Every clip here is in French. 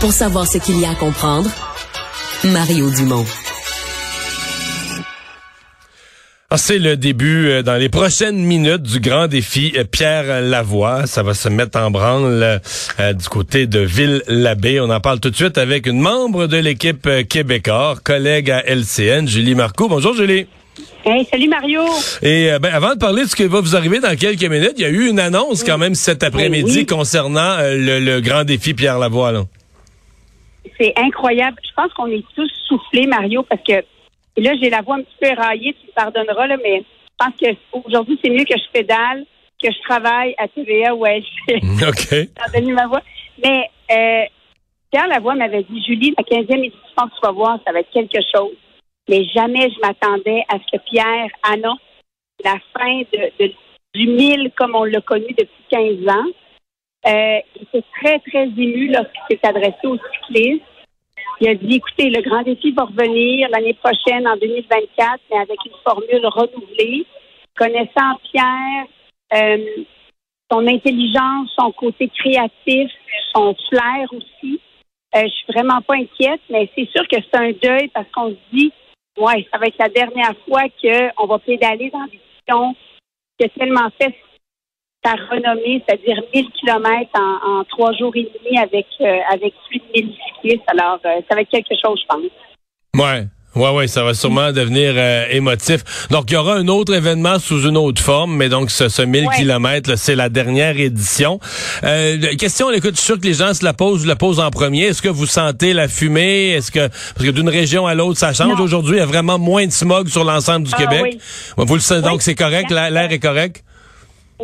Pour savoir ce qu'il y a à comprendre, Mario Dumont. Ah, c'est le début euh, dans les prochaines minutes du grand défi euh, Pierre Lavoie. Ça va se mettre en branle euh, du côté de Ville-l'Abbé. On en parle tout de suite avec une membre de l'équipe québécois, collègue à LCN, Julie Marcoux. Bonjour Julie. Hey, salut Mario. Et ben, avant de parler de ce qui va vous arriver dans quelques minutes, il y a eu une annonce quand même cet après-midi concernant le, grand défi Pierre Lavoie. C'est incroyable. Je pense qu'on est tous soufflés, Mario, parce que et là, j'ai la voix un petit peu éraillée, tu me pardonneras, là, mais je pense qu'aujourd'hui, c'est mieux que je pédale, que je travaille à TVA ou à OK. ma voix. Mais euh, Pierre Lavoie m'avait dit, Julie, la 15e édition, tu vas voir, ça va être quelque chose. Mais jamais je m'attendais à ce que Pierre annonce la fin de, du mille comme on l'a connu depuis 15 ans. Euh, il était très, très ému lorsqu'il s'est adressé aux cyclistes. Il a dit, écoutez, le grand défi va revenir l'année prochaine, en 2024, mais avec une formule renouvelée. Connaissant Pierre, euh, son intelligence, son côté créatif, son flair aussi, euh, je suis vraiment pas inquiète, mais c'est sûr que c'est un deuil parce qu'on se dit, ouais, ça va être la dernière fois qu'on va pédaler dans des qui a tellement fait sa renommée, c'est-à-dire 1000 kilomètres en, trois jours et demi avec euh, avec plus de 1000 cyclistes. Alors, euh, ça va être quelque chose, je pense. Ouais. Ouais, ouais, ça va sûrement devenir euh, émotif. Donc, il y aura un autre événement sous une autre forme, mais donc ce, ce 1000 kilomètres, c'est la dernière édition. Euh, question, écoute, je suis sûr que les gens se la posent, la posent en premier. Est-ce que vous sentez la fumée? Est-ce que parce que d'une région à l'autre, ça change? Aujourd'hui? Il y a vraiment moins de smog sur l'ensemble du ah, Québec. Oui. Vous le savez, donc c'est correct, l'air est correct?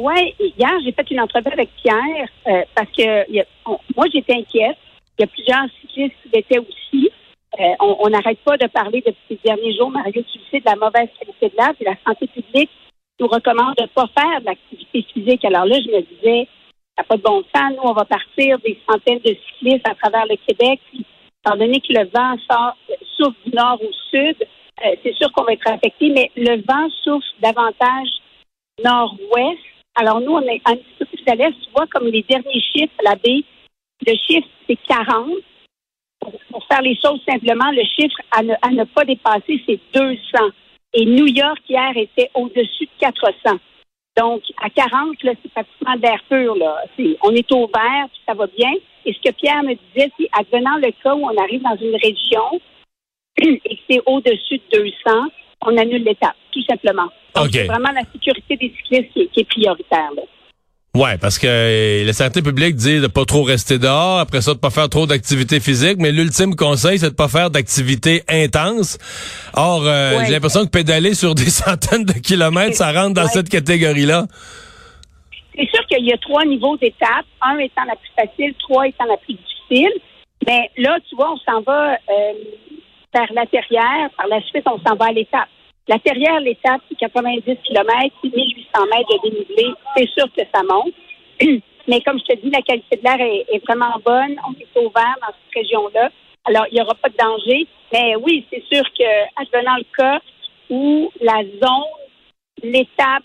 Oui, hier, j'ai fait une entrevue avec Pierre euh, parce que moi, j'étais inquiète. Il y a plusieurs cyclistes qui l'étaient aussi. Euh, on n'arrête pas de parler depuis ces derniers jours, Mario, tu sais, de la mauvaise qualité de l'air. et la santé publique nous recommande de ne pas faire de l'activité physique. Alors là, je me disais, ça n'a pas de bon sens. Nous, on va partir des centaines de cyclistes à travers le Québec. Puis, étant donné que le vent sort, souffle du nord au sud, euh, c'est sûr qu'on va être affecté, mais le vent souffle davantage nord-ouest. Alors, nous, on est un petit peu plus à l'est. Tu vois, comme les derniers chiffres, la baie, le chiffre, c'est 40. Pour, faire les choses simplement, le chiffre à ne, pas dépasser, c'est 200. Et New York, hier, était au-dessus de 400. Donc, à 40, là, c'est pratiquement d'air pur, là. on est au vert, puis ça va bien. Et ce que Pierre me disait, c'est, advenant le cas où on arrive dans une région et que c'est au-dessus de 200, on annule l'étape, tout simplement. C'est vraiment la sécurité des cyclistes qui, est prioritaire. Là. Ouais, parce que euh, la santé publique dit de pas trop rester dehors, après ça de pas faire trop d'activité physique, mais l'ultime conseil c'est de pas faire d'activité intense. Or, euh, j'ai l'impression que pédaler sur des centaines de kilomètres, ça rentre dans cette catégorie-là. C'est sûr qu'il y a trois niveaux d'étapes, un étant la plus facile, trois étant la plus difficile. Mais là, tu vois, on s'en va euh, vers la terrière, par la suite, on s'en va à l'étape. La terrière, l'étape, c'est 90 km, 1800 mètres de dénivelé. C'est sûr que ça monte. Mais comme je te dis, la qualité de l'air est, vraiment bonne. On est ouvert dans cette région-là. Alors, il n'y aura pas de danger. Mais oui, c'est sûr que, advenant le cas où la zone, l'étape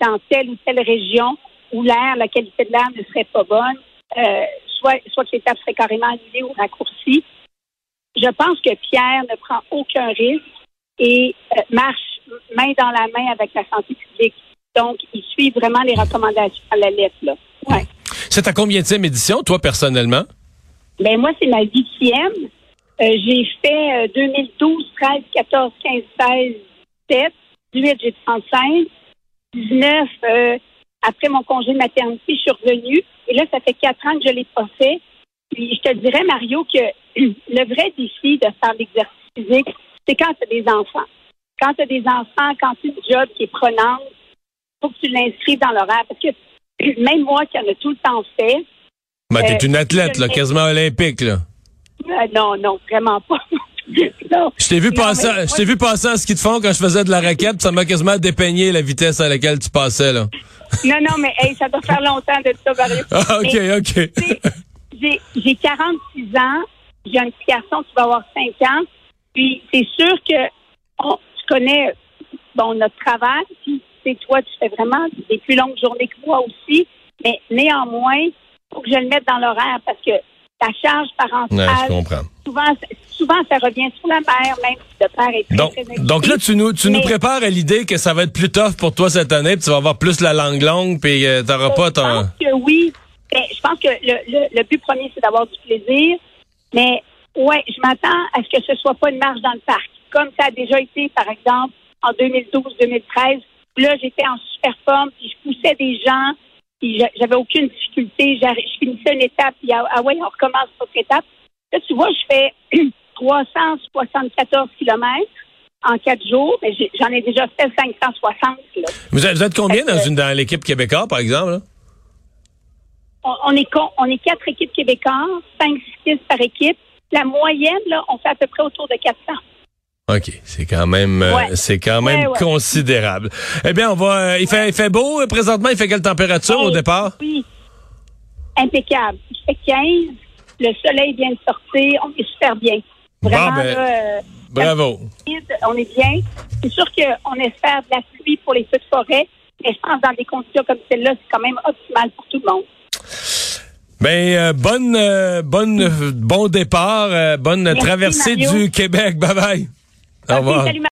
dans telle ou telle région où l'air, la qualité de l'air ne serait pas bonne, euh, soit, soit que l'étape serait carrément annulée ou raccourcie, je pense que Pierre ne prend aucun risque et euh, marche main dans la main avec la santé publique. Donc, il suit vraiment les recommandations à la lettre. Là. Ouais. C'est ta combien de édition, toi, personnellement? Ben moi, c'est ma huitième. Euh, j'ai fait 2012, 13, 14, 15, 16, 17. 18, j'ai 35. 19, euh, après mon congé de maternité, je suis revenue. Et là, ça fait quatre ans que je l'ai pas fait. Puis je te dirais, Mario, que le vrai défi de faire l'exercice physique, c'est quand tu as des enfants. Quand tu as des enfants, quand tu as un job qui est prenant, il faut que tu l'inscrives dans l'horaire. Parce que même moi qui en ai tout le temps fait. Ben, tu es une euh, athlète, là, quasiment olympique, là. Euh, non, non, vraiment pas. Je t'ai vu, passer, je t'ai vu passer en ski de fond quand je faisais de la raquette, ça m'a quasiment dépeigné la vitesse à laquelle tu passais, là. Non, non, mais hey, ça doit faire longtemps de ça, Mario. Ah, OK, OK. J'ai 46 ans, j'ai un petit garçon qui va avoir 5 ans, puis c'est sûr que oh, tu connais bon notre travail, puis c'est toi, tu fais vraiment des plus longues journées que moi aussi, mais néanmoins, il faut que je le mette dans l'horaire parce que la charge parentale. Ouais, je comprends. Souvent, souvent, ça revient sur la mère, même si le père est très, Donc, très donc là, tu nous, tu nous prépares à l'idée que ça va être plus tough pour toi cette année, puis tu vas avoir plus la langue longue, puis euh, t'auras pas Je ton... pense que oui. Ben, je pense que le, le, le but premier, c'est d'avoir du plaisir. Mais ouais, je m'attends à ce que ce soit pas une marche dans le parc. Comme ça a déjà été, par exemple, en 2012-2013. Là, j'étais en super forme, puis je poussais des gens, puis j'a- j'avais aucune difficulté. Je finissais une étape, puis ah, ah ouais, on recommence notre étape. Là, tu vois, je fais 374 kilomètres en quatre jours, mais j'en ai déjà fait 560. Là. Vous êtes, combien dans, une, dans l'équipe québécoise, par exemple? là? On, on est con- on est quatre équipes québécoises, cinq six par équipe. La moyenne, là, on fait à peu près autour de 400. OK, c'est quand même euh, c'est quand même Ouais, ouais. considérable. Eh bien, on va euh, il fait il fait beau euh, présentement, il fait quelle température au Hey, départ? Oui, impeccable. Il fait 15, le soleil vient de sortir, on est super bien. Vraiment, Bon, ben, là, euh, Bravo. on est bien. C'est sûr qu'on espère de la pluie pour les feux de forêt, mais je pense que dans des conditions comme celle-là, c'est quand même optimal pour tout le monde. Ben euh, bonne euh, bonne euh, bon départ, euh, bonne Merci, traversée Mario. du Québec. Bye bye. Au revoir. salut,